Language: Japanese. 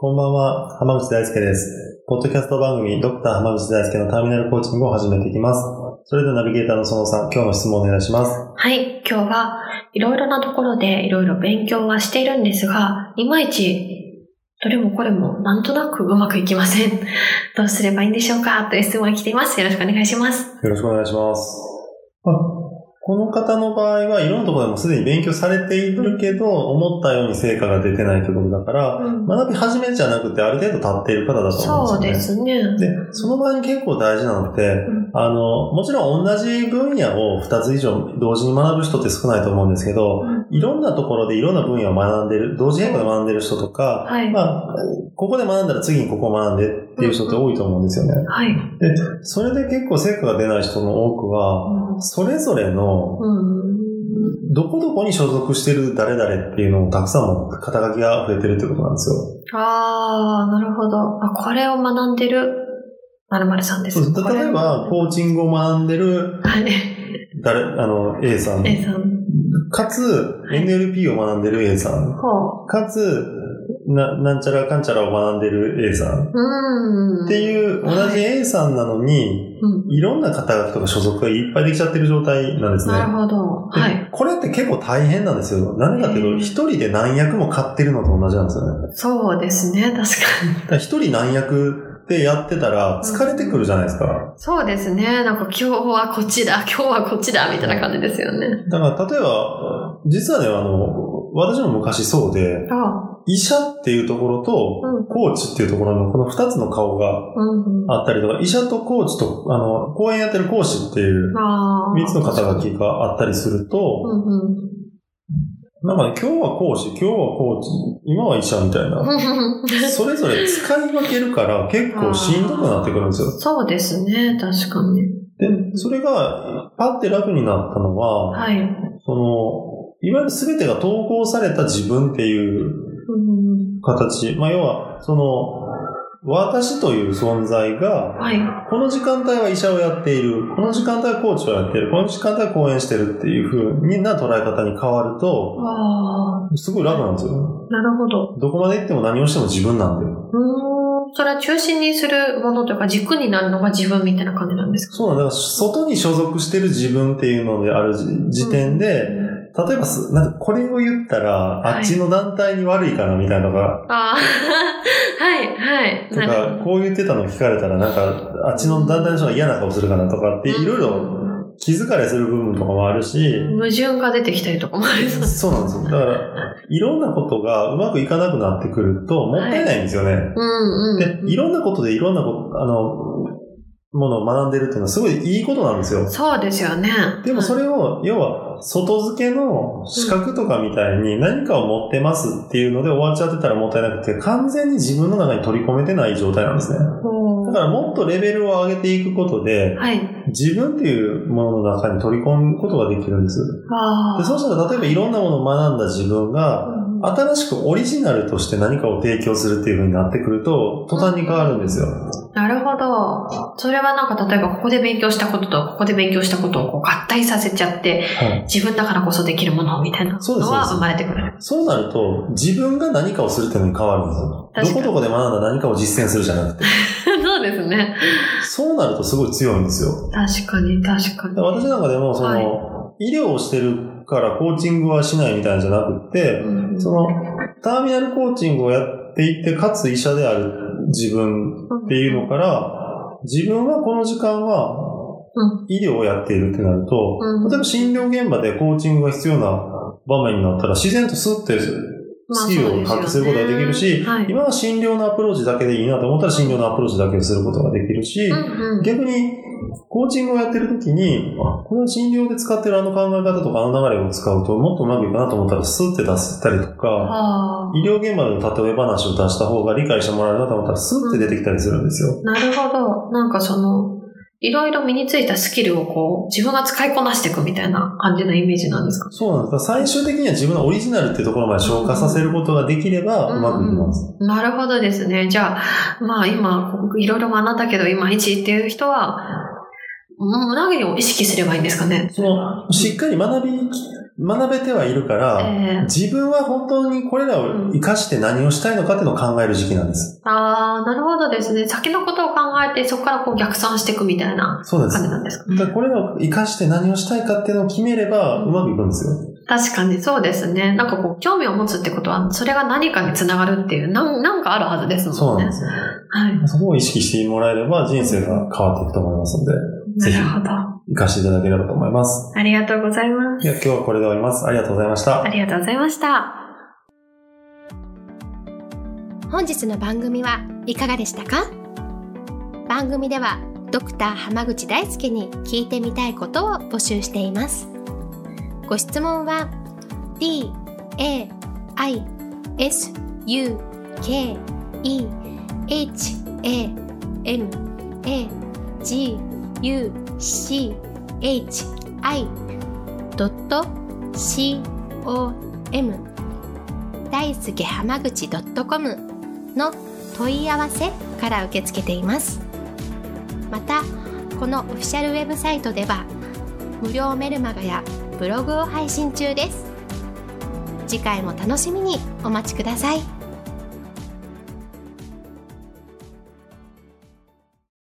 こんばんは、浜口大輔です。ポッドキャスト番組、ドクター浜口大輔のターミナルコーチングを始めていきます。それではナビゲーターの園さん、今日の質問をお願いします。はい、今日はいろいろなところでいろいろ勉強はしているんですが、いまいちどれもこれもなんとなく うまくいきません。どうすればいいんでしょうか？という質問が来ています。よろしくお願いします。よろしくお願いします。まあこの方の場合はいろんなところでもすでに勉強されているけど、思ったように成果が出てないということだから、うん学び始めじゃなくてある程度経っている方だと思そううんでですよね。すね。で、その場合に結構大事なのって、んあの、もちろん同じ分野を2つ以上同時に学ぶ人って少ないと思うんですけど、いろんなところでいろんな分野を学んでる、同時並行で学んでる人とか、はいまあ、ここで学んだら次にここを学んでっていう人って多いと思うんですよね。はい。で、それで結構成果が出ない人の多くは、それぞれの、うん。どこどこに所属してる誰々っていうのをたくさんの肩書きが溢れてるってことなんですよ。あー、なるほど。あ、これを学んでる〇〇さんです。例えば、コーチングを学んでるはい。誰、あの、A さん。A さん。かつ、NLP を学んでる A さん。ほかつ、な、なんちゃらかんちゃらを学んでる A さん。っていう、同じ A さんなのに、うん。いろんな肩書きとか所属がいっぱいできちゃってる状態なんですね。なるほど。ではい。これって結構大変なんですよ。何かっていうと、一人で何役も買ってるのと同じなんですよね。そうですね。確かに。一人何役でやってたら疲れてくるじゃないですか。そうですね。なんか今日はこっちだ、今日はこっちだ、みたいな感じですよね。だから例えば、実はね、あの、私も昔そうで、あ医者っていうところとうん、コーチっていうところのこの二つの顔が。あったりとか、医者とコーチと、あの、講演やってる講師っていう。三つの肩書きがあったりするうと。なんかね、今日は講師、今日はコーチ、今は医者みたいな。それぞれ使い分けるから結構しんどくなってくるんですよ。そうですね。確かに。で、それが、パッて楽になったのは、はい。その、いわゆる全てが投稿された自分っていううん形。まあ、要は、その、私という存在が、はい。この時間帯は医者をやっている、この時間帯はコーチをやっている、この時間帯は講演してるっていう風な捉え方に変わると、あすごい楽なんですよ。あ。なるほど。どこまで行っても何をしても自分なんで。うーん。それは中心にするものというか軸になるのが自分みたいな感じなんですか？そうなんだ。外に所属してる自分っていうのである時時点で、例えばす、なんかこれを言ったら、はいあっちの団体に悪いかなみたいなのが、ああ。はい、はい。とか、こう言ってたの聞かれたら、なんか、あっちの団体の人が嫌な顔するかなとかって、いろいろ気づかれする部分とかもあるし、矛盾が出てきたりとかもありそう。そうなんですよ。だから、いろんなことがうまくいかなくなってくると、もったいないんですよね。うんうん。で、いろんなことでいろんなこと、あの、ものを学んでるっていうのはすごいいいことなんですよ。そうですよね。でもそれを、要は、外付けの資格とかみたいに何かを持ってますっていうので終わっちゃってたらもったいなくて、完全に自分の中に取り込めてない状態なんですね。だからもっとレベルを上げていくことで、はい。自分っていうものの中に取り込むことができるんです。あでそうしたら例えばいろんなものを学んだ自分が、あ。新しくオリジナルとして何かを提供するっていう風になってくると、途端に変わるんですよ。なるほど。それはなんか例えばここで勉強したこととここで勉強したことをこう合体させちゃって、はい自分だからこそできるものみたいなのは生まれてくる。そうなると、自分が何かをするっていうのに変わるんですよ。どこどこで学んだ何かを実践するじゃなくて。そうですね。そうなるとすごい強いんですよ。確かに、確かに。私なんかでも、その、はい医療をしてるからコーチングはしないみたいなんじゃなくって、うん。その、ターミナルコーチングをやっていって、かつ医者である自分っていうのから、自分はこの時間はうん。医療をやっているってなると、うん。例えば診療現場でコーチングが必要な場面になったら、自然とスッてまあスキルを発揮することができるし、そうですよね。はい。今は診療のアプローチだけでいいなと思ったら診療のアプローチだけをすることができるし、うんうん。逆にコーチングをやってる時に、あこれは診療で使ってるあの考え方とかあの流れを使うともっとうまくいくかなと思ったらスーって出せたりとか、あ医療現場の例え話を出した方が理解してもらえるなと思ったらスーって出てきたりするんですよ。あ、なるほど。なんかその、いろいろ身についたスキルをこう、自分が使いこなしていくみたいな感じのイメージなんですか？そうなんです。最終的には自分のオリジナルっていうところまで消化させることができればうまくいきます。なるほどですね。じゃあ、まあ今、いろいろ学んだけど、いまいちっていう人は、うん何を意識すればいいんですかね？その、しっかり学び、学べてはいるから、ええ自分は本当にこれらを活かして何をしたいのかっていうのを考える時期なんです。ああ、なるほどですね。先のことを考えて、そこからこう逆算していくみたいなそうです感じ。なんですかだからこれらを活かして何をしたいかっていうのを決めればうまくいくんですよ。確かにそうですね。なんかこう、興味を持つってことは、それが何かにつながるっていう、なんなんかあるはずですもんね。そうなんですよ。はい。そこを意識してもらえれば人生が変わっていくと思いますので、ぜひなるほど。活かしていただければと思います。ありがとうございます。いや、今日はこれで終わります。ありがとうございましたあ。りがとうございました。本日の番組はいかがでしたか？番組ではドクター濱口大輔に聞いてみたいことを募集していますご質問は d a i s u k e h a m a g u c h i c o m 大輔濱口 .com の問い合わせから受け付けています。またこのオフィシャルウェブサイトでは無料メルマガやブログを配信中です。次回も楽しみにお待ちください。